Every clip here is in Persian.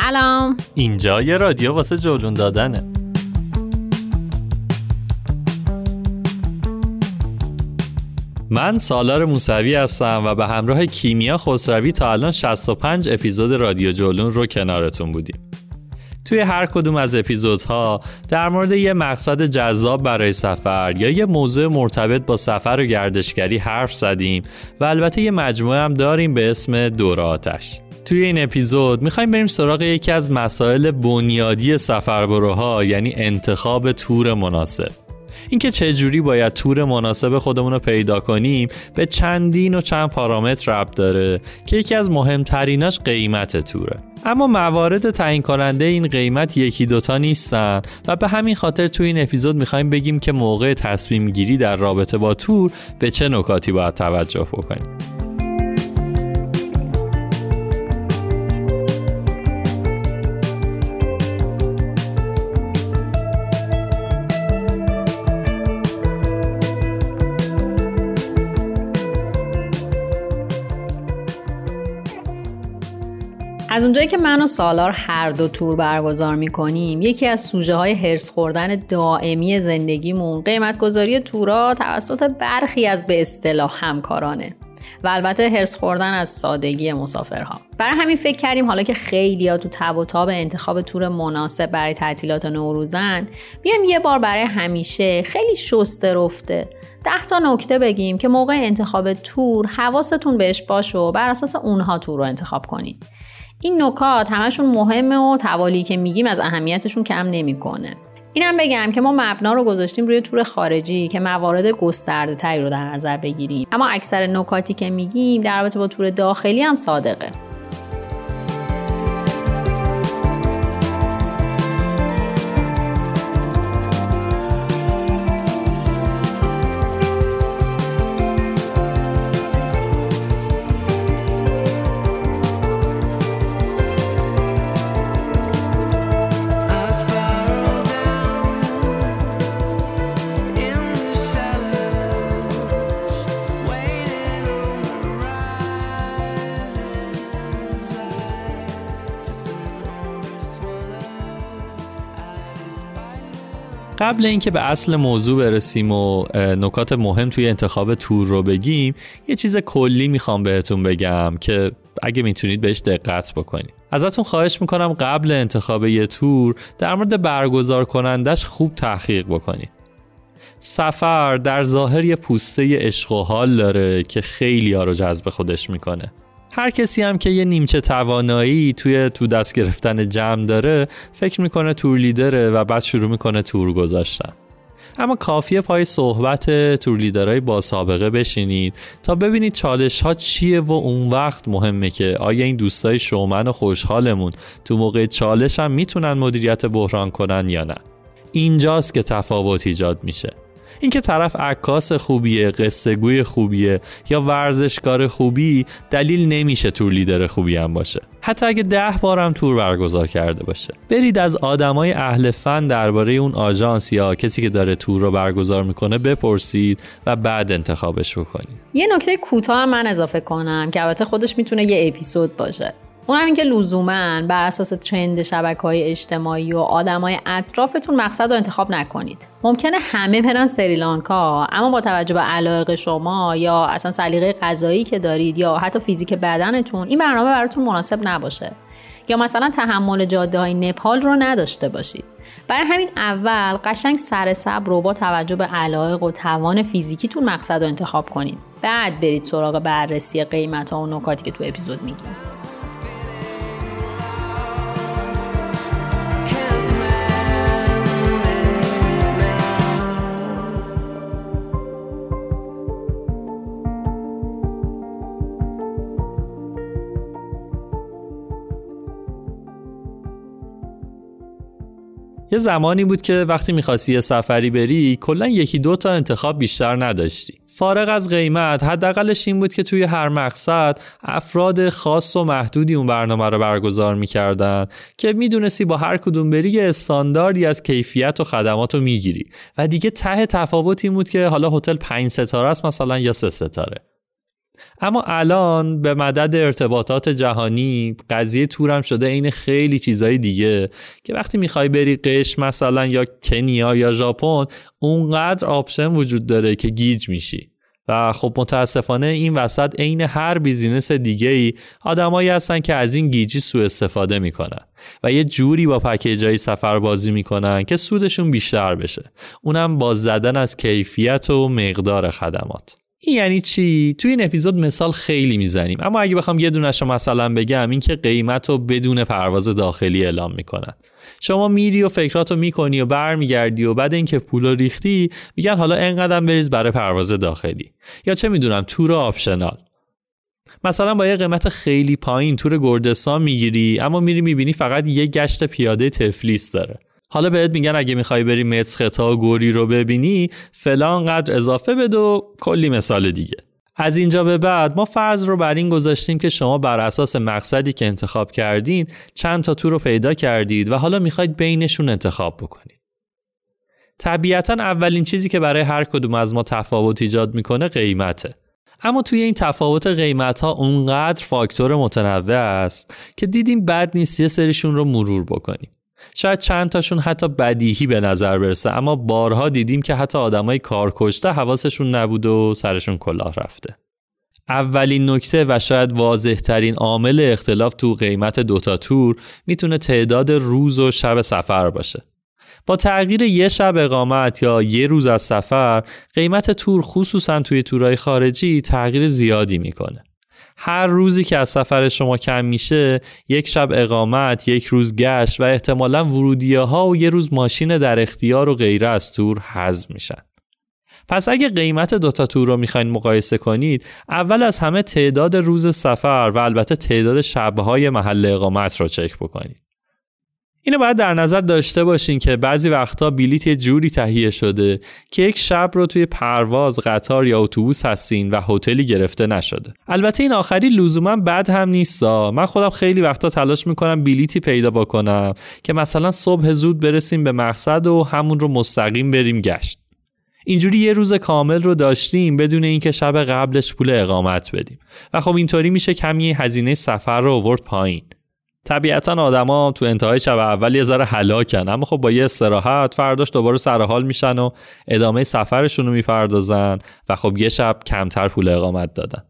سلام. اینجا یه رادیو واسه جولون دادنه. من سالار موسوی هستم و به همراه کیمیا خسروی تا الان 65 اپیزود رادیو جولون رو کنارتون بودیم. توی هر کدوم از اپیزودها در مورد یه مقصد جذاب برای سفر یا یه موضوع مرتبط با سفر و گردشگری حرف زدیم و البته یه مجموعه هم داریم به اسم دور آتش. توی این اپیزود می‌خوایم بریم سراغ یکی از مسائل بنیادی سفربروها یعنی انتخاب تور مناسب. اینکه چه جوری باید تور مناسب خودمون رو پیدا کنیم به چندین و چند پارامتر ربط داره که یکی از مهمتریناش قیمت توره. اما موارد تعیین کننده این قیمت یکی دوتا نیستن و به همین خاطر توی این اپیزود می‌خوایم بگیم که موقع تصمیم گیری در رابطه با تور به چه نکاتی باید توجه بکنیم. از اونجایی که من و سالار هر دو تور برگزار می‌کنیم یکی از سوژه های هرس خوردن دائمی زندگیمون قیمت گذاری تورا توسط برخی از به اصطلاح همکارانه و البته هرس خوردن از سادگی مسافرها. برای همین فکر کردیم حالا که خیلی ها تو تب و تاب انتخاب تور مناسب برای تعطیلات نوروزن بیایم یه بار برای همیشه خیلی شسته رفته ده تا نکته بگیم که موقع انتخاب تور حواستون بهش باشه و بر اساس اونها تور رو انتخاب کنید. این نکات همشون مهمه و توالی که میگیم از اهمیتشون کم نمی‌کنه. اینم بگم که ما مبنا رو گذاشتیم روی تور خارجی که موارد گسترده تری رو در نظر بگیریم. اما اکثر نکاتی که میگیم در رابطه با تور داخلی هم صادقه. قبل اینکه به اصل موضوع برسیم و نکات مهم توی انتخاب تور رو بگیم یه چیز کلی می‌خوام بهتون بگم که اگه می‌تونید بهش دقت بکنید. ازتون خواهش می‌کنم قبل انتخاب یه تور در مورد برگزار کنندش خوب تحقیق بکنید. سفر در ظاهر یه پوسته عشق و حال داره که خیلی ها رو جذب خودش می‌کنه. هر کسی هم که یه نیمچه توانایی توی تو دست گرفتن جمع داره فکر می‌کنه تور لیدره و بعد شروع می‌کنه تور گذاشتن. اما کافیه پای صحبت تور لیدرهای با سابقه بشینید تا ببینید چالش ها چیه و اون وقت مهمه که آیا این دوستای شومن و خوشحالمون تو موقع چالش هم می‌تونن مدیریت بحران کنن یا نه. اینجاست که تفاوت ایجاد میشه. اینکه طرف عکاس خوبیه قصه گوی خوبیه یا ورزشکار خوبی دلیل نمیشه تور لیدر خوبی هم باشه. حتی اگه ده بارم تور برگزار کرده باشه. برید از آدمای اهل فن درباره اون آژانس یا کسی که داره تور رو برگزار می‌کنه بپرسید و بعد انتخابش بکنید. یه نکته کوتاه من اضافه کنم که البته خودش می‌تونه یه اپیزود باشه. اون همین که لزوما بر اساس ترند شبکه های اجتماعی و آدمای اطرافتون مقصد رو انتخاب نکنید. ممکنه همه برن سریلانکا اما با توجه به علایق شما یا اصلا سلیقه غذایی که دارید یا حتی فیزیک بدنتون این برنامه براتون مناسب نباشه. یا مثلا تحمل جاده های نپال رو نداشته باشید. برای همین اول قشنگ سر صبر رو با توجه به علایق و توان فیزیکیتون مقصد رو انتخاب کنید. بعد برید سراغ بررسی قیمت ها و نکاتی که تو اپیزود میگیم. یه زمانی بود که وقتی می‌خواستی یه سفری بری کلا یکی دو تا انتخاب بیشتر نداشتی. فارغ از قیمت حداقلش این بود که توی هر مقصد افراد خاص و محدودی اون برنامه رو برگزار می‌کردن که می‌دونستی با هر کدوم بری یه استانداردی از کیفیت و خدمات رو می‌گیری. و دیگه ته تفاوت این بود که حالا هتل پنج ستاره است مثلا یا سه ستاره. اما الان به مدد ارتباطات جهانی قضیه تورم شده عین خیلی چیزهای دیگه که وقتی می‌خوای بری قشم مثلا یا کنیا یا ژاپن اونقدر option وجود داره که گیج میشی. و خب متاسفانه این وسط عین هر business دیگه ای آدمایی هستن که از این گیجی سوء استفاده می‌کنن و یه جوری با پکیجای سفر بازی می‌کنن که سودشون بیشتر بشه. اونم با زدن از کیفیت و مقدار خدمات. این یعنی چی؟ توی این اپیزود مثال خیلی می‌زنیم. اما اگه بخوام یه دونش رو مثلا بگم این که قیمت رو بدون پرواز داخلی اعلام می‌کنن. شما میری و فکراتو می‌کنی و برمیگردی و بعد اینکه پول ریختی میگن حالا انقدر بریز برای پرواز داخلی. یا چه می‌دونم تور آپشنال. مثلا با یه قیمت خیلی پایین تور گردستان می‌گیری اما میری می‌بینی فقط یه گشت پیاده تفلیس داره. حالا بهت میگن اگه می‌خوای بری متسختا و گوری رو ببینی فلان قدر اضافه بده و کلی مثال دیگه از اینجا به بعد ما فرض رو بر این گذاشتیم که شما بر اساس مقصدی که انتخاب کردین چند تا تور رو پیدا کردید و حالا می‌خواید بینشون انتخاب بکنید. طبیعتا اولین چیزی که برای هر کدوم از ما تفاوت ایجاد می‌کنه قیمته. اما توی این تفاوت قیمت ها اونقدر فاکتور متنوع است که دیدیم بد نیست یه سریشون رو مرور بکنیم. شاید چند تاشون حتی بدیهی به نظر برسه اما بارها دیدیم که حتی آدمای کار کشته حواسشون نبود و سرشون کلاه رفته اولین نکته و شاید واضح ترین عامل اختلاف تو قیمت دوتا تور می‌تونه تعداد روز و شب سفر باشه. با تغییر یه شب اقامت یا یه روز از سفر قیمت تور خصوصا توی تورهای خارجی تغییر زیادی می‌کنه. هر روزی که از سفر شما کم میشه یک شب اقامت یک روز گشت و احتمالا ورودیه ها و یه روز ماشین در اختیار و غیره از تور حذف میشن. پس اگه قیمت دوتا تور رو می‌خواین مقایسه کنید اول از همه تعداد روز سفر و البته تعداد شبهای محل اقامت رو چک بکنید. اینو باید در نظر داشته باشین که بعضی وقتا بلیت یه جوری تهیه شده که یک شب رو توی پرواز قطار یا اتوبوس هستین و هتلی گرفته نشده. البته این آخری لزوما بد هم نیستا. من خودم خیلی وقتا تلاش می‌کنم بلیتی پیدا بکنم که مثلا صبح زود برسیم به مقصد و همون رو مستقیم بریم گشت. اینجوری یه روز کامل رو داشتیم بدون اینکه شب قبلش پول اقامت بدیم. و خب اینطوری میشه کمی هزینه سفر رو آورد پایین. طبیعتا آدما تو انتهای شب اول یه ذره هلاکن. اما خب با یه استراحت فرداش دوباره سر حال میشن و ادامه سفرشون رو می‌پردازن و خب یه شب کمتر پول اقامت دادن.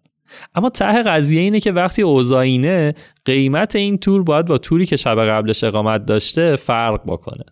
اما ته قضیه اینه که وقتی اوزاینه قیمت این تور باید با توری که شب قبلش اقامت داشته فرق بکنه.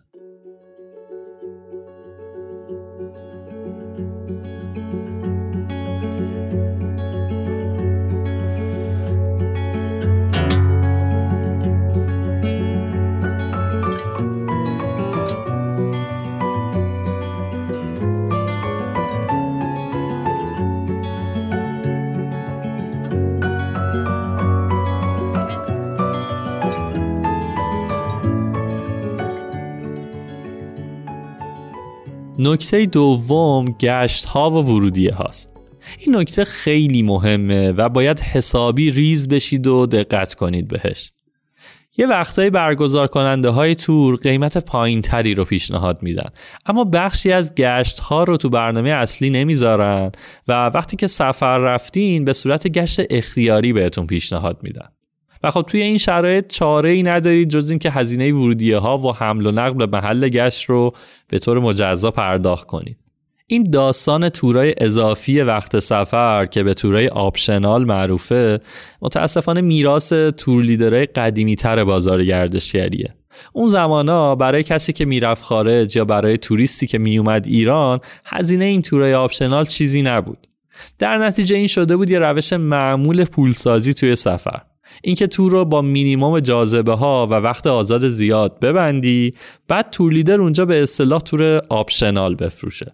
نکته دوم گشت ها و ورودیه هاست. این نکته خیلی مهمه و باید حسابی ریز بشید و دقت کنید بهش. یه وقتایی برگزار کننده های تور قیمت پایین تری رو پیشنهاد میدن. اما بخشی از گشت ها رو تو برنامه اصلی نمی‌ذارن و وقتی که سفر رفتین به صورت گشت اختیاری بهتون پیشنهاد میدن. و خب توی این شرایط چاره ای ندارید جز اینکه هزینه ورودیه ها و حمل و نقل به محل گشت رو به طور مجزا پرداخت کنید. این داستان تورای اضافی وقت سفر که به تورای optional معروفه متاسفانه میراث تور لیدرهای قدیمی تر بازار گردشگریه. اون زمانا برای کسی که می‌رفت خارج یا برای توریستی که میومد ایران هزینه این تورای optional چیزی نبود. در نتیجه این شده بود یه روش معمول پولسازی توی سفر. اینکه تور رو با مینیمم جاذبه ها و وقت آزاد زیاد ببندی بعد تور لیدر اونجا به اصطلاح تور optional بفروشه.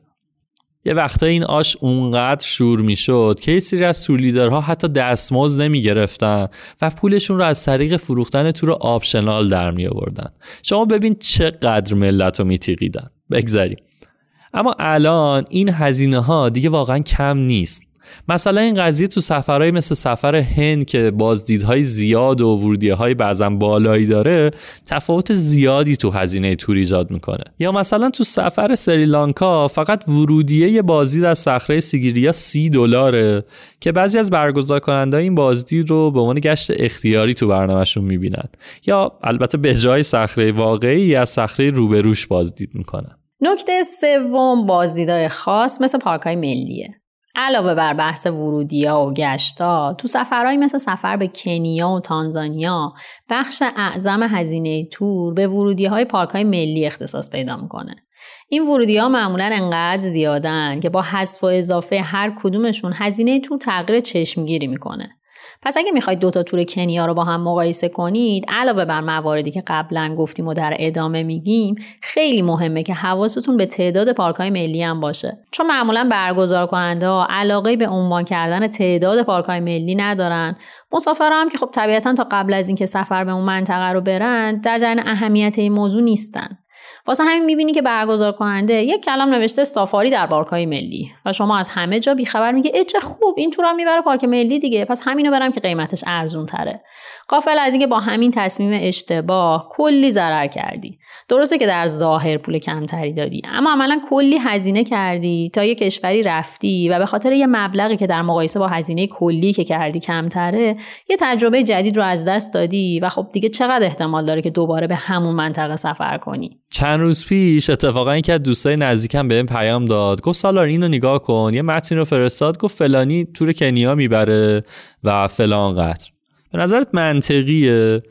یه وقتا این آش اونقدر شور می‌شد که یه سری از تور لیدرها حتی دستمزد نمی گرفتن و پولشون رو از طریق فروختن تور optional در می آوردن شما ببین چقدر ملت رو می‌تیغیدن بگذاریم اما الان این هزینه ها دیگه واقعا کم نیست. مثلا این قضیه تو سفرهای مثل سفر هند که بازدیدهای زیاد و ورودیه های بعضا بالایی داره تفاوت زیادی تو هزینه تور ایجاد می‌کنه. یا مثلا تو سفر سریلانکا فقط ورودیه بازدید از صخره سیگیریا سی دلاره که بعضی از برگزار کننده این بازدید رو به عنوان گشت اختیاری تو برنامهشون می‌بینن. یا البته به جای صخره واقعی از صخره روبروش بازدید می‌کنن. نکته سوم بازدیدهای خاص مثل پارک های ملیه. علاوه بر بحث ورودیا و گشتا تو سفرهایی مثل سفر به کنیا و تانزانیا بخش اعظم هزینه تور به ورودی های پارک های ملی اختصاص پیدا می‌کنه. این ورودی ها معمولا انقدر زیادن که با حذف و اضافه هر کدومشون هزینه تور تغییر چشمگیری می‌کنه. پس اگه می‌خواید دوتا تور کنیا رو با هم مقایسه کنید علاوه بر مواردی که قبلا گفتیم و در ادامه میگیم خیلی مهمه که حواستون به تعداد پارکهای ملی هم باشه. چون معمولا برگزار کننده ها علاقه به عنوان کردن تعداد پارکهای ملی ندارن. مسافرها هم که خب طبیعتا تا قبل از اینکه سفر به اون منطقه رو برن در جریان اهمیت این موضوع نیستن. واسه همین می‌بینی که برگزار کننده یک کلام نوشته سافاری در پارکهای ملی و شما از همه جا بیخبر میگه ای چه خوب این تورم می‌بره پارک ملی دیگه پس همینو برم که قیمتش ارزون تره قافل از اینکه با همین تصمیم اشتباه کلی ضرر کردی. درسته که در ظاهر پول کمتری دادی اما عملا کلی هزینه کردی تا یه کشوری رفتی و به خاطر یه مبلغی که در مقایسه با هزینه کلی که کردی کمتره یه تجربه جدید رو از دست دادی و خب دیگه چقدر احتمال داره که دوباره به همون منطقه سفر کنی؟ چند روز پیش اتفاقا این که دوستای نزدیکم به این پیام داد. گفت سالار اینو نگاه کن یه متن رو فرستاد گفت فلانی تور کنیا می‌بره و فلان قطر به نظرت منطقیه؟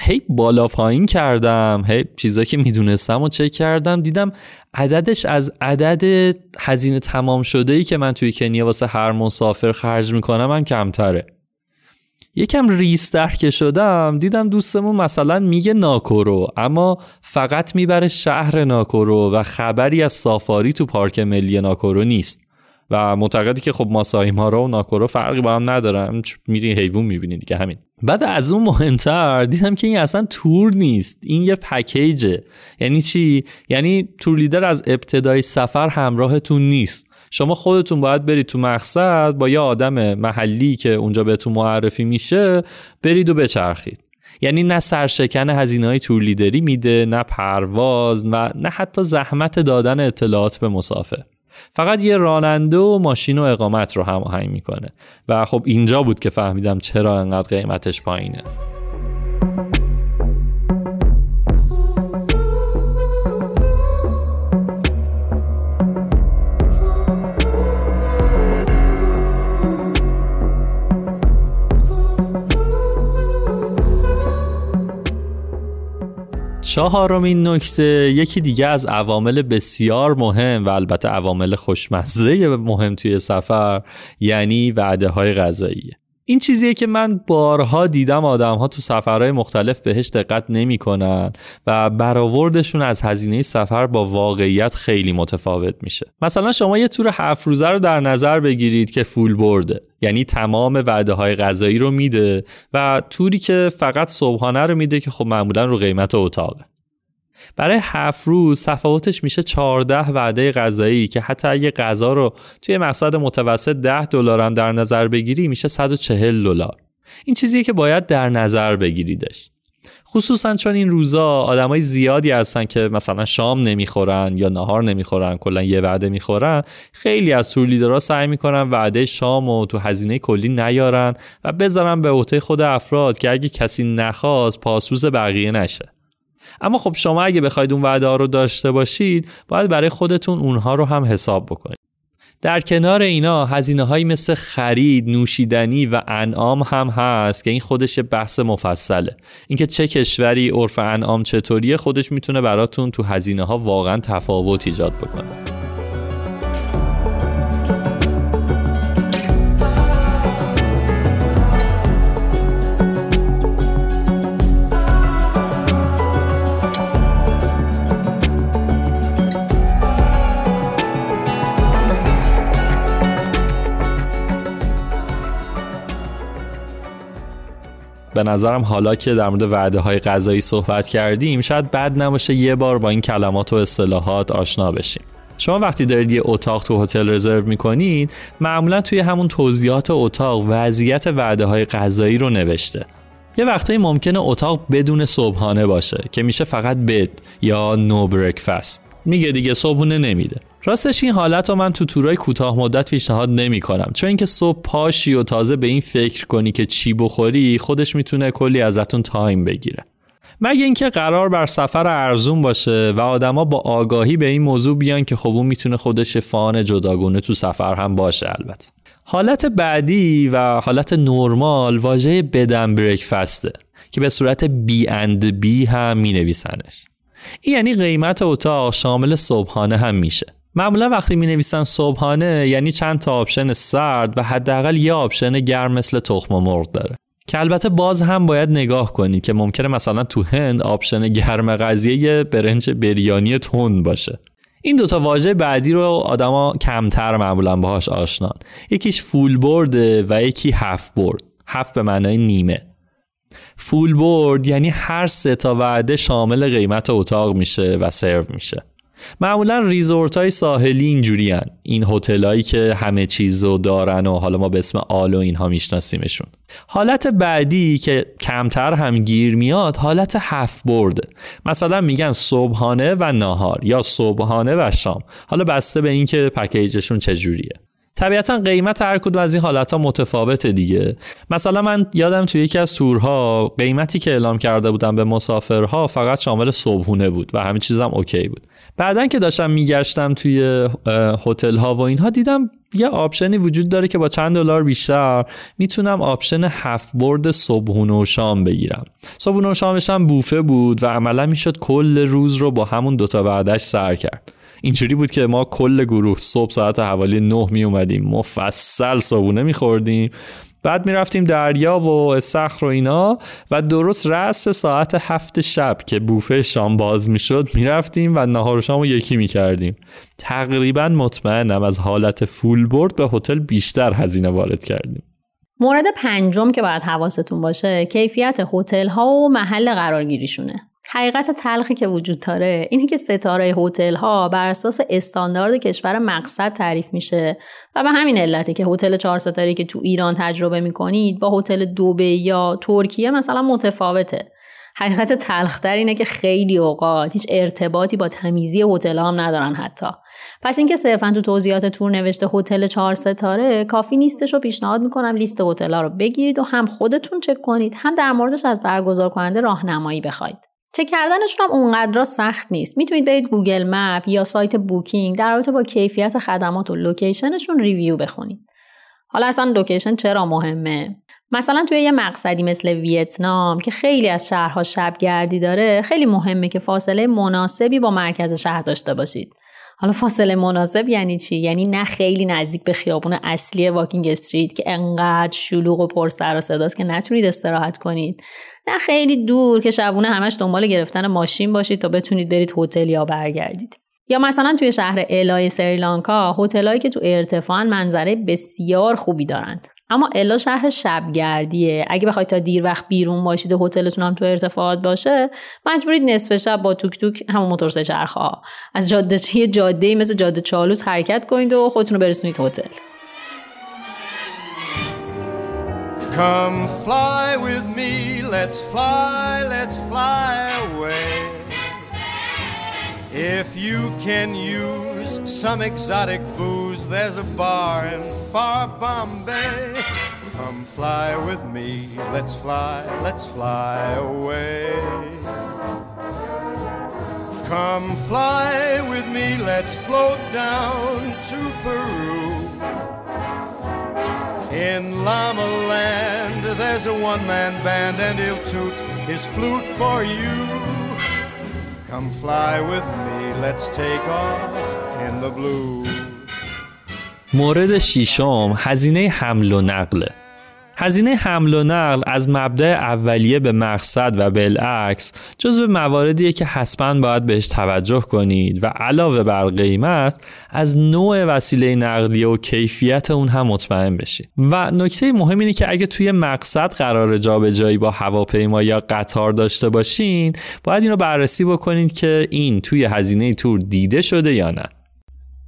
هی بالا پایین کردم هی چیزایی که می‌دونستم و چک کردم دیدم عددش از عدد هزینه تمام شده ای که من توی کنیا واسه هر مسافر خرج می‌کنم هم کمتره. یکم ریستر که شدم دیدم دوستمون مثلا میگه ناکورو اما فقط می‌بره شهر ناکورو و خبری از سافاری تو پارک ملی ناکورو نیست. و معتقدی که خب ماسایی مارا و ناکورو فرقی با هم ندارن میری حیوان می‌بینی دیگه همین. بعد از اون مهمتر دیدم که این اصلا تور نیست. این یه پکیجه. یعنی چی؟ یعنی تور لیدر از ابتدای سفر همراهتون نیست. شما خودتون باید برید تو مقصد با یه آدم محلی که اونجا بهتون معرفی میشه برید و بچرخید. یعنی نه سرشکن هزینه های تور لیدری میده نه پرواز و نه حتی زحمت دادن اطلاعات به مسافر. فقط یه راننده و ماشین و اقامت رو هماهنگ می‌کنه. و خب اینجا بود که فهمیدم چرا انقدر قیمتش پایینه. چهارمین نکته یکی دیگه از عوامل بسیار مهم و البته عوامل خوشمزه مهم توی سفر یعنی وعده های غذایی. این چیزیه که من بارها دیدم آدم ها تو سفرهای مختلف بهش دقت نمی‌کنن و برآوردشون از هزینه سفر با واقعیت خیلی متفاوت میشه. مثلا شما یه تور هفت روزه رو در نظر بگیرید که فول برده یعنی تمام وعده های غذایی رو میده و توری که فقط صبحانه رو میده که خب معمولا رو قیمت اتاقه. برای هفت روز تفاوتش میشه 14 وعده غذایی که حتی اگه غذا رو توی مقصد متوسط 10 دلار هم در نظر بگیری میشه 140 دلار. این چیزیه که باید در نظر بگیریدش. خصوصا چون این روزا آدمای زیادی هستن که مثلا شام نمی‌خورن یا نهار نمی‌خورن کلا یه وعده می‌خورن خیلی از تور لیدرها سعی می‌کنن وعده شام و تو هزینه کلی نیارن و بذارن به عهده خود افراد که اگه کسی نخواست پاسوز بقیه نشه اما خب شما اگه بخواید اون وعده ها رو داشته باشید باید برای خودتون اونها رو هم حساب بکنید در کنار اینا هزینه هایی مثل خرید، نوشیدنی و انعام هم هست که این خودش بحث مفصله. اینکه چه کشوری عرف انعام چطوریه خودش می‌تونه براتون تو هزینه ها واقعا تفاوت ایجاد بکنه. به نظرم حالا که در مورد وعده های غذایی صحبت کردیم شاید بد نباشه یه بار با این کلمات و اصطلاحات آشنا بشیم. شما وقتی دارید یه اتاق تو هتل رزرو می‌کنید معمولا توی همون توضیحات اتاق وضعیت وعده های غذایی رو نوشته. یه وقتایی ممکنه اتاق بدون صبحانه باشه که میشه فقط بد یا نو بریکفست میگه دیگه صبحونه نمیده. راستش این حالت رو من تو تورای کوتاه مدت پیشنهاد نمی کنم چون اینکه صبح پاشی و تازه به این فکر کنی که چی بخوری خودش می‌تونه کلی ازتون تایم بگیره. مگه اینکه قرار بر سفر ارزون باشه و آدما با آگاهی به این موضوع بیان که خب اون می‌تونه خودش fun جداگونه تو سفر هم باشه البته. حالت بعدی و حالت نرمال واژه bed and breakfast ه که به صورت B and B هم می نویسنش این یعنی قیمت اتاق شامل صبحانه هم میشه. معمولا وقتی می نویسن صبحانه یعنی چند تا option سرد و حداقل یه option گرم مثل تخم مرغ داره. که البته باز هم باید نگاه کنید که ممکنه مثلا تو هند option گرم قضیه برنج بریانی تند باشه. این دوتا واژه بعدی رو آدما کمتر معمولا باهاش آشنان. یکیش full board ه و یکی half board هفت به معنای نیمه. full board یعنی هر سه تا وعده شامل قیمت اتاق میشه و سرو میشه. معمولا resort های ساحلی اینجوری هن. این هتل هایی که همه چیز رو دارن و حالا ما به اسم all و اینها میشناسیمشون. حالت بعدی که کمتر هم گیر میاد حالت half board ه مثلا میگن صبحانه و ناهار یا صبحانه و شام. حالا بسته به اینکه package شون چجوریه. طبیعتا قیمت هر کدوم از این حالت ها متفاوته دیگه. مثلا من یادم توی یکی از تورها قیمتی که اعلام کرده بودم به مسافرها فقط شامل صبحونه بود و همه چیزم okay بود. بعدا که داشتم میگشتم توی هتل ها و اینها دیدم یه option ی وجود داره که با چند دلار بیشتر می‌تونم option half board صبحونه و شام بگیرم. صبحونه و شامش هم بوفه بود و عملا می‌شد کل روز رو با همون دوتا وعدش سر کرد. اینجوری بود که ما کل گروه صبح ساعت حوالی نه می اومدیم. مفصل صبونه میخوردیم بعد می‌رفتیم دریا و استخر و اینا و درست رأس ساعت هفت شب که بوفه شام باز می‌شد می‌رفتیم و نهار شام رو یکی می‌کردیم تقریبا مطمئنم از حالت full board به هتل بیشتر هزینه وارد کردیم. مورد پنجم که باید حواستون باشه کیفیت هتل ها و محل قرارگیریشونه. حقیقت تلخی که وجود داره اینه که ستاره هتل ها بر اساس استاندارد کشور مقصد تعریف میشه و به همین علته که هتل چهار ستاره که تو ایران تجربه می‌کنید با هتل دوبه یا ترکیه مثلا متفاوته. حقیقت تلختر اینه که خیلی اوقات هیچ ارتباطی با تمیزی هتل هم ندارن حتی. پس اینکه صرفا تو توضیحات تور نوشته هتل چهار ستاره کافی نیستش رو پیشنهاد می‌کنم لیست هتل ها رو بگیرید و هم خودتون چک کنید هم در موردش از برگزار کننده راهنمایی بخواید. چک کردنشون هم اونقدر سخت نیست. می‌تونید برید Google Map یا سایت Booking در رابطه با کیفیت خدمات و location شون review بخونید. حالا اصلا location چرا مهمه؟ مثلا توی یه مقصدی مثل ویتنام که خیلی از شهرها شبگردی داره خیلی مهمه که فاصله مناسبی با مرکز شهر داشته باشید. حالا فاصله مناسب یعنی چی؟ یعنی نه خیلی نزدیک به خیابون اصلی walking street که انقدر شلوغ و پر سر و صداست که نتونید استراحت کنید. نه خیلی دور که شبونه همش دنبال گرفتن ماشین باشید تا بتونید برید هتل یا برگردید. یا مثلا توی شهر الای سریلانکا هتلایی که تو ارتفاع منظره بسیار خوبی دارند. اما الا شهر شبگردیه. اگه بخواید تا دیر وقت بیرون باشید و هتلتون هم تو ارتفاعات باشه مجبورید نصف شب با توک توک همون موتور ها. از جاده یه جاده مثل جاده چالوس حرکت کنید و خودتون رو برسونید هتل. Come fly with me, let's fly, let's fly away. If you can use some exotic booze, there's a bar in far Bombay. Come fly with me, let's fly, let's fly away. Come fly with me, let's float down to Peru. In Llama Land, there's a one man band, and he'll toot his flute for you. Come fly with me, let's take off مورد شیشم هزینه حمل و نقله هزینه حمل و نقل از مبدع اولیه به مقصد و بالعکس جزو مواردیه که حتما باید بهش توجه کنید و علاوه بر قیمت از نوع وسیله نقلیه و کیفیت اون هم مطمئن بشید. و نکته مهم اینه که اگه توی مقصد قرار جابجایی با هواپیما یا قطار داشته باشین باید این رو بررسی بکنید که این توی هزینه تور دیده شده یا نه.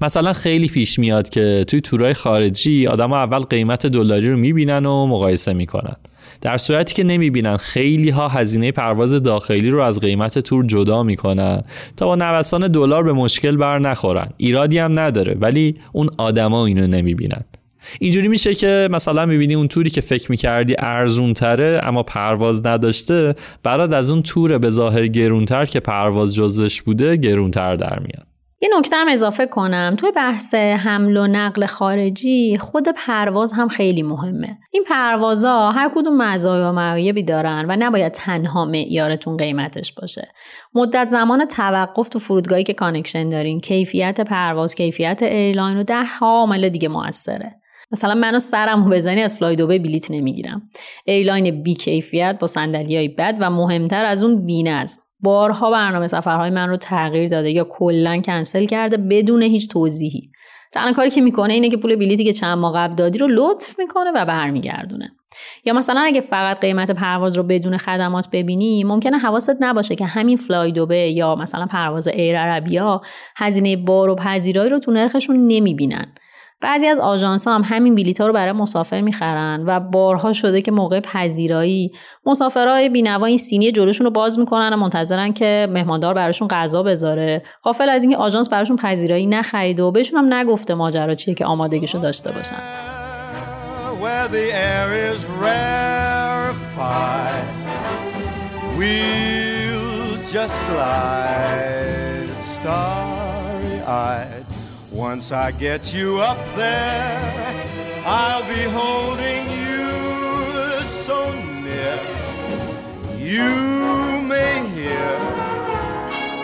مثلا خیلی پیش میاد که توی تورای خارجی آدم اول قیمت دلاری رو می‌بینن و مقایسه می‌کنن. در صورتی که نمی‌بینن خیلی ها هزینه پرواز داخلی رو از قیمت تور جدا می‌کنن تا با نوسان دلار به مشکل بر نخورن. ایرادی هم نداره ولی اون آدما اینو نمی‌بینن. اینجوری میشه که مثلا می‌بینی اون توری که فکر می‌کردی ارزون تره اما پرواز نداشته برات از اون تور به ظاهر گرونتر که پرواز جزش بوده گرونتر در میاد. یه نکته هم اضافه کنم. توی بحث حمل و نقل خارجی خود پرواز هم خیلی مهمه. این پروازها هر کدوم مزایا و معایبی دارن و نباید تنها معیارتون قیمتش باشه. مدت زمان توقف تو فرودگاهی که connection دارین کیفیت پرواز کیفیت airline و ده ها عامل دیگه موثره. مثلا منو سرمو بزنی از فلای دوبه بلیت نمی‌گیرم. airline بی کیفیت با صندلیای بد و مهمتر از اون بینظم. بارها برنامه سفرهای من رو تغییر داده یا کلا کنسل کرده بدون هیچ توضیحی. تنها کاری که می‌کنه اینه که پول بلیتی که چند ماه قبل دادی رو لطف می‌کنه و برمیگردونه. یا مثلا اگه فقط قیمت پرواز رو بدون خدمات ببینی ممکنه حواست نباشه که همین فلای دوبه یا مثلا پرواز ایر عربیا هزینه بار و پذیرایی رو تو نرخشون نمی‌بینن. بعضی از آژانس هم همین بلیط ها رو برای مسافر می‌خرن و بارها شده که موقع پذیرایی مسافرهای بینوا این سینی جلوشون رو باز می‌کنن و منتظرن که مهماندار براشون غذا بذاره غافل از اینکه آژانس براشون پذیرایی نخرید و بهشون هم نگفته ماجرا چیه که آمادگیشو داشته باشن we'll just glide starry-eyed. Once I get you up there, I'll be holding you so near. You may hear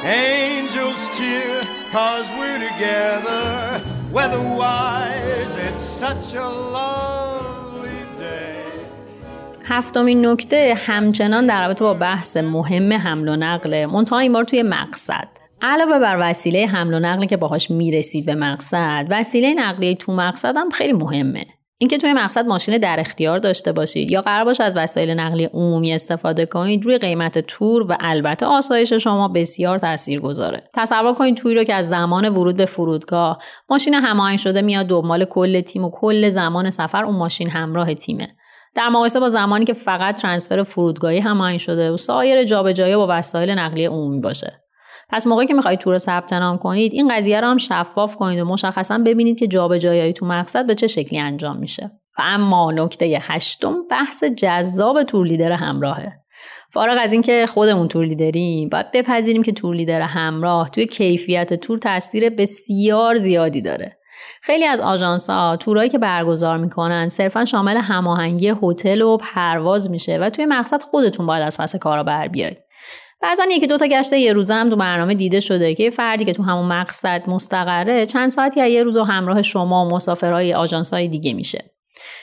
angels cheer, cause we're together. Weatherwise, it's such a lovely day. هفتمین نکته همچنان در رابطه با بحث مهم حمل و نقله منتها این بار توی مقصد علاوه بر وسیله حمل و نقلی که باهاش می‌رسید به مقصد وسیله نقلیه تو مقصد هم خیلی مهمه. اینکه توی مقصد ماشین در اختیار داشته باشید یا قرار باشه از وسایل نقلیه عمومی استفاده کنید روی قیمت تور و البته آسایش شما بسیار تاثیر گذاره تصور کنید توی رو که از زمان ورود به فرودگاه ماشین هماهنگ شده میاد دنبال کل تیم و کل زمان سفر اون ماشین همراه تیمه. در مقایسه با زمانی که فقط ترانسفر فرودگاهی هماهنگ شده و سایر جابجایی با وسایل نقلیه عمومی باشه. پس موقعی که می‌خواید تور ثبت نام کنید این قضیه رو هم شفاف کنید و مشخصا ببینید که جابجایی تو مقصد به چه شکلی انجام میشه. و اما نکته هشتم بحث جذاب تور لیدر همراهه. فارغ از اینکه خودمون تور لیدریم باید بپذیریم که تور لیدر همراه توی کیفیت تور تاثیر بسیار زیادی داره. خیلی از آژانس ها تورایی که برگزار می‌کنن صرفا شامل هماهنگی هتل و پرواز میشه و توی مقصد خودتون باید از پس کارا بر بیاید بعضا یکی دو تا گشت یه روزه هم تو برنامه دیده شده که یه فردی که تو همون مقصد مستقره چند ساعتی یا یه روز همراه شما و مسافرهای آژانس های دیگه میشه.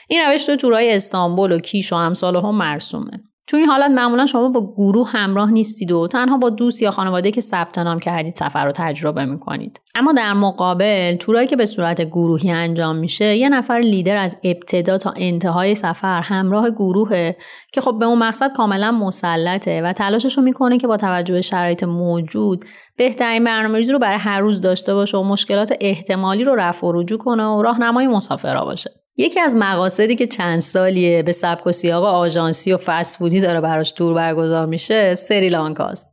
این روش تو تورهای استانبول و کیش و همسال هم مرسومه. تو این حالت معمولا شما با گروه همراه نیستید و تنها با دوست یا خانواده که ثبت نام کردید سفر رو تجربه می‌کنید. اما در مقابل تورایی که به صورت گروهی انجام میشه یه نفر لیدر از ابتدا تا انتهای سفر همراه گروهه که خب به اون مقصد کاملا مسلطه و تلاشش رو می‌کنه که با توجه به شرایط موجود بهترین برنامه‌ریزی رو برای هر روز داشته باشه و مشکلات احتمالی رو رفع و رجوع کنه و راهنمای مسافرها باشه. یکی از مقاصدی که چند سالیه به سبک و سیاق آژانسی و فسفودی داره براش تور برگزار میشه سریلانکاست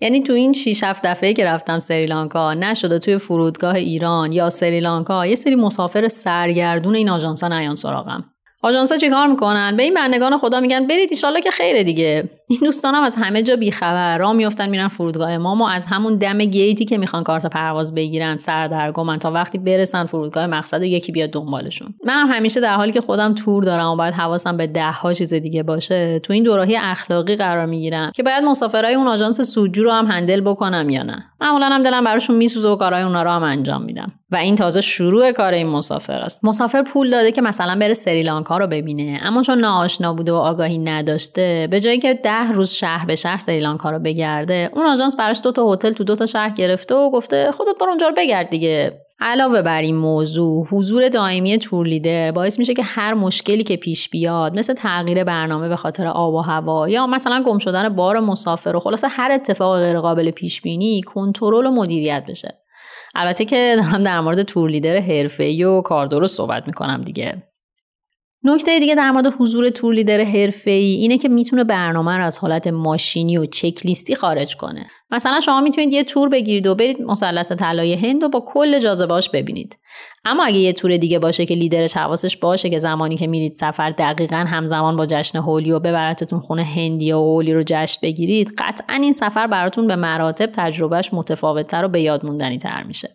یعنی تو این 6 7 دفعه که رفتم سریلانکا نشده توی فرودگاه ایران یا سریلانکا یه سری مسافر سرگردون این آژانسا نیان سراغم. آژانسا چیکار می‌کنن؟ به این بندگان خدا میگن برید ایشالله که خیره دیگه. این دوستانم از همه جا بیخبر. راه میفتن میرن فرودگاه ما و از همون دم گیتی که می‌خوان کارت پرواز بگیرن سردرگمن تا وقتی برسن فرودگاه مقصد و یکی بیاد دنبالشون. منم همیشه در حالی که خودم تور دارم و باید حواسم به ده ها چیز دیگه باشه تو این دوراهی اخلاقی قرار می‌گیرم که باید مسافرای اون آژانس سودجو رو هم هندل بکنم یا نه. معمولا هم دلم براشون میسوزه و کارهای اونا رو هم انجام میدم. و این تازه شروع کار این مسافر است. مسافر پول داده که مثلا بره سریلانکا رو ببینه. اما چون ناآشنا بوده و آگاهی نداشته به جایی که ده روز شهر به شهر سریلانکا رو بگرده. اون آژانس براش دو تا هتل تو دو تا شهر گرفته و گفته خودت برو اونجا رو بگرد دیگه. علاوه بر این موضوع حضور دائمی تور لیدر باعث میشه که هر مشکلی که پیش بیاد مثل تغییر برنامه به خاطر آب و هوا یا مثلا گم شدن بار مسافر و خلاصه هر اتفاق غیرقابل پیش بینی کنترل و مدیریت بشه. البته که دارم در مورد تور لیدر حرفه‌ای و کاردرست صحبت می‌کنم دیگه. نکته دیگه در مورد حضور تور لیدر حرفه‌ای اینه که می‌تونه برنامه رو از حالت ماشینی و چک لیستی خارج کنه. مثلا شما می‌تونید یه تور بگیرید و برید مثلث طلای هند و با کل جاذبه‌اش ببینید. اما اگه یه تور دیگه باشه که لیدرش حواسش باشه که زمانی که میرید سفر دقیقا همزمان با جشن هولی و ببرتتون خونه هندی و هولی رو جشن بگیرید قطعا این سفر براتون به مراتب تجربهش متفاوتتر و به یاد موندنی تر میشه.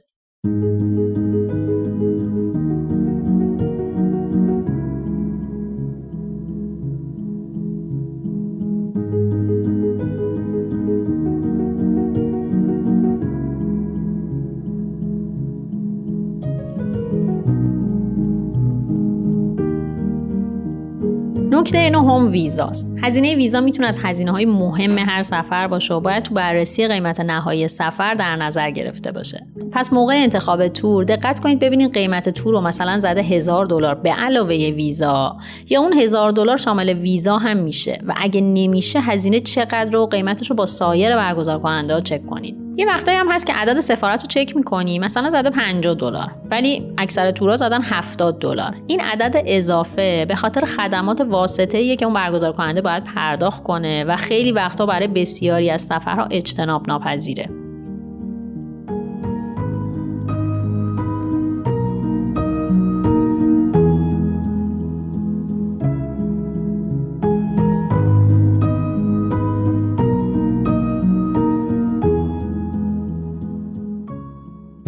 نکته نهم ویزاست. هزینه ویزا می‌تونه از هزینه های مهم هر سفر باشه و باید تو بررسی قیمت نهایی سفر در نظر گرفته باشه. پس موقع انتخاب تور دقت کنید ببینید قیمت تور رو مثلا زده هزار دلار به علاوه ویزا یا اون هزار دلار شامل ویزا هم میشه و اگه نمیشه هزینه چقدر و قیمتش رو با سایر برگزار کننده ها چک کنید. یه وقتایی هم هست که عدد سفارت رو چک می‌کنی. مثلا زده 50 دلار ولی اکثر تورا زدن 70 دلار. این عدد اضافه به خاطر خدمات واسطه که اون برگزار کننده باید پرداخت کنه و خیلی وقتا برای بسیاری از سفرها اجتناب ناپذیره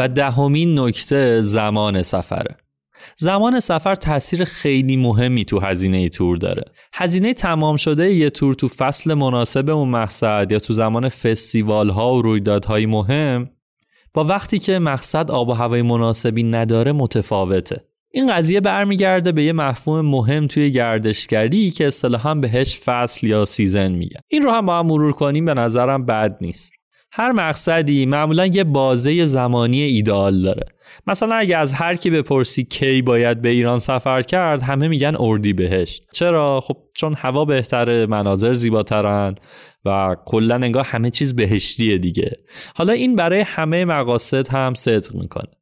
و دهمین نکته زمان سفره زمان سفر تاثیر خیلی مهمی تو هزینه تور داره. هزینه تمام شده یه تور تو فصل مناسب اون مقصد یا تو زمان فستیوال ها و رویدادهای مهم با وقتی که مقصد آب و هوای مناسبی نداره متفاوته. این قضیه برمیگرده به یه مفهوم مهم توی گردشگری که اصطلاحا بهش فصل یا season میگن. این رو هم با هم مرور کنیم به نظرم بد نیست. هر مقصدی معمولا یه بازه زمانی ایدئال داره. مثلا اگه از هر کی بپرسی کی باید به ایران سفر کرد همه میگن اردی بهشت. چرا؟ خب چون هوا بهتره مناظر زیباترن و کلا انگار همه چیز بهشتیه دیگه. حالا این برای همه مقاصد هم صدق می‌کنه.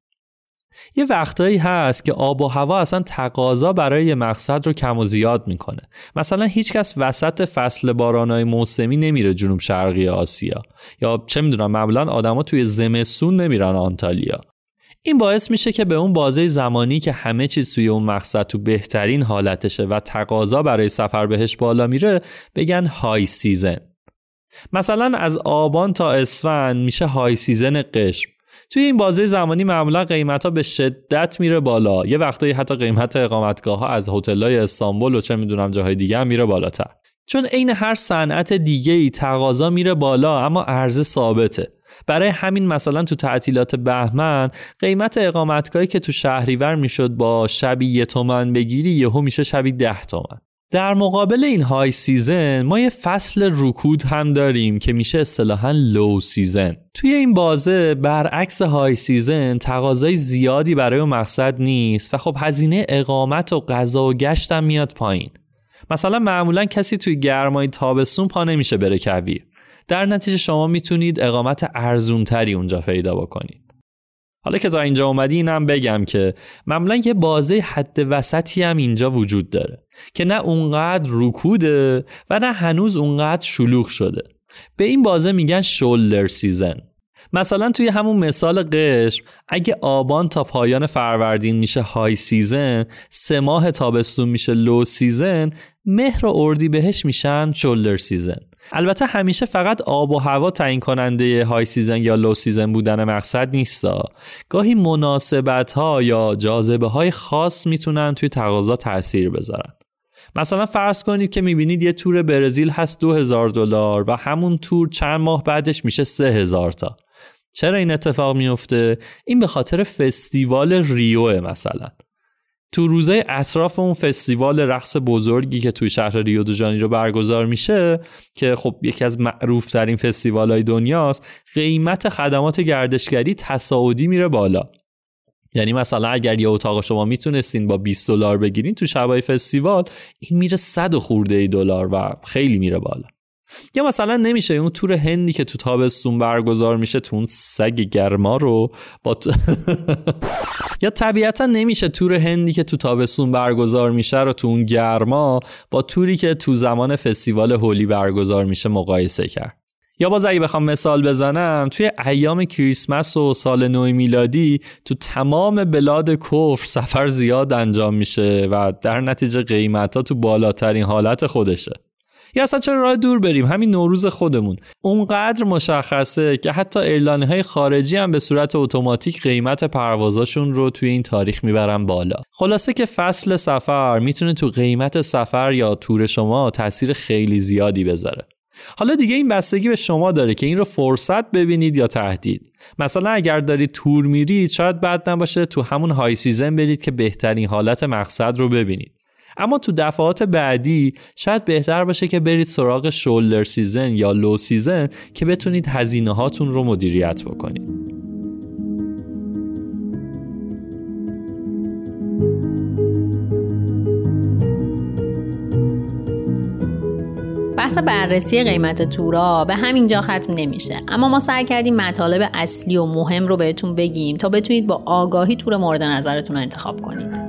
یه وقتایی هست که آب و هوا اصلا تقاضا برای یه مقصد رو کم و زیاد می‌کنه. مثلا هیچکس وسط فصل بارانای موسمی نمیره جنوب شرقی آسیا. یا چه می‌دونم معمولا آدما توی زمستون نمیرن آنتالیا. این باعث میشه که به اون بازه زمانی که همه چیز توی اون مقصد تو بهترین حالتشه و تقاضا برای سفر بهش بالا میره بگن high season مثلا از آبان تا اسفند میشه high season قشم. توی این بازه زمانی معمولا قیمت ها به شدت میره بالا. یه وقتایی حتی قیمت اقامتگاه ها از های استانبول و چه می‌دونم جاهای دیگه هم میره بالاتر. چون عین هر صنعت دیگه ای تقاضا میره بالا اما عرضه ثابته. برای همین مثلا تو تعطیلات بهمن قیمت اقامتگاهی که تو شهریور می‌شد با شبی یه تومن بگیری یهو میشه شبی ده تومن. در مقابل این high season ما یه فصل رکود هم داریم که میشه اصطلاحا low season توی این بازه برعکس high season تقاضای زیادی برای مقصد نیست و خب هزینه اقامت و غذا و گشتم میاد پایین. مثلا معمولا کسی توی گرمای تابستون پا نمیشه بره کویر. در نتیجه شما می‌تونید اقامت ارزونتری اونجا پیدا بکنید. حالا که تا اینجا اومدی اینم بگم که معمولا یه بازه حد وسطی هم اینجا وجود داره که نه اونقدر رکوده و نه هنوز اونقدر شلوغ شده. به این بازه میگن shoulder season. مثلا توی همون مثال قشم اگه آبان تا پایان فروردین میشه high season سه ماه تابستون میشه low season مهر و اردیبهشت میشن shoulder season. البته همیشه فقط آب و هوا تعیین کننده high season یا low season بودن مقصد نیستا. گاهی مناسبت ها یا جاذبه های خاص می‌تونن توی تقاضا تاثیر بذارن. مثلا فرض کنید که می‌بینید یه تور برزیل هست 2000 دلار و همون تور چند ماه بعدش میشه 3000 تا. چرا این اتفاق میفته این به خاطر فستیوال ریو مثلا. تو روزه اطراف اون فستیوال رقص بزرگی که توی شهر ریو دو رو برگزار میشه که خب یکی از معروف ترین فستیوال های دنیاست قیمت خدمات گردشگری تصاعدی میره بالا. یعنی مثلا اگر یه اتاق شما می‌تونستین با 20 دلار بگیرین تو شبای فستیوال این میره 100 خورده ای دلار و خیلی میره بالا. یا مثلا نمیشه اون تور هندی که تو تابستون برگزار میشه تو اون سگ گرما رو با یا طبیعتا نمیشه تور هندی که تو تابستون برگزار میشه رو تو اون گرما با توری که تو زمان فستیوال هولی برگزار میشه مقایسه کرد. یا باز اگه بخوام مثال بزنم توی ایام کریسمس و سال نو میلادی تو تمام بلاد کفر سفر زیاد انجام میشه و در نتیجه قیمت ها تو بالاترین حالت خودشه. یا اصلا چرا راه دور بریم؟ همین نوروز خودمون. اونقدر مشخصه که حتی airline های خارجی هم به صورت اتوماتیک قیمت پروازاشون رو توی این تاریخ می‌برن بالا. خلاصه که فصل سفر می‌تونه تو قیمت سفر یا تور شما تاثیر خیلی زیادی بذاره. حالا دیگه این بستگی به شما داره که این رو فرصت ببینید یا تهدید. مثلا اگر دارید تور میرید شاید بد نباشه تو همون high season برید که بهترین حالت مقصد رو ببینید. اما تو دفعات بعدی شاید بهتر باشه که برید سراغ shoulder season یا low season که بتونید هزینه هاتون رو مدیریت بکنید. بحث بررسی قیمت تورا به همینجا ختم نمیشه. اما ما سعی کردیم مطالب اصلی و مهم رو بهتون بگیم تا بتونید با آگاهی تور مورد نظرتون رو انتخاب کنید.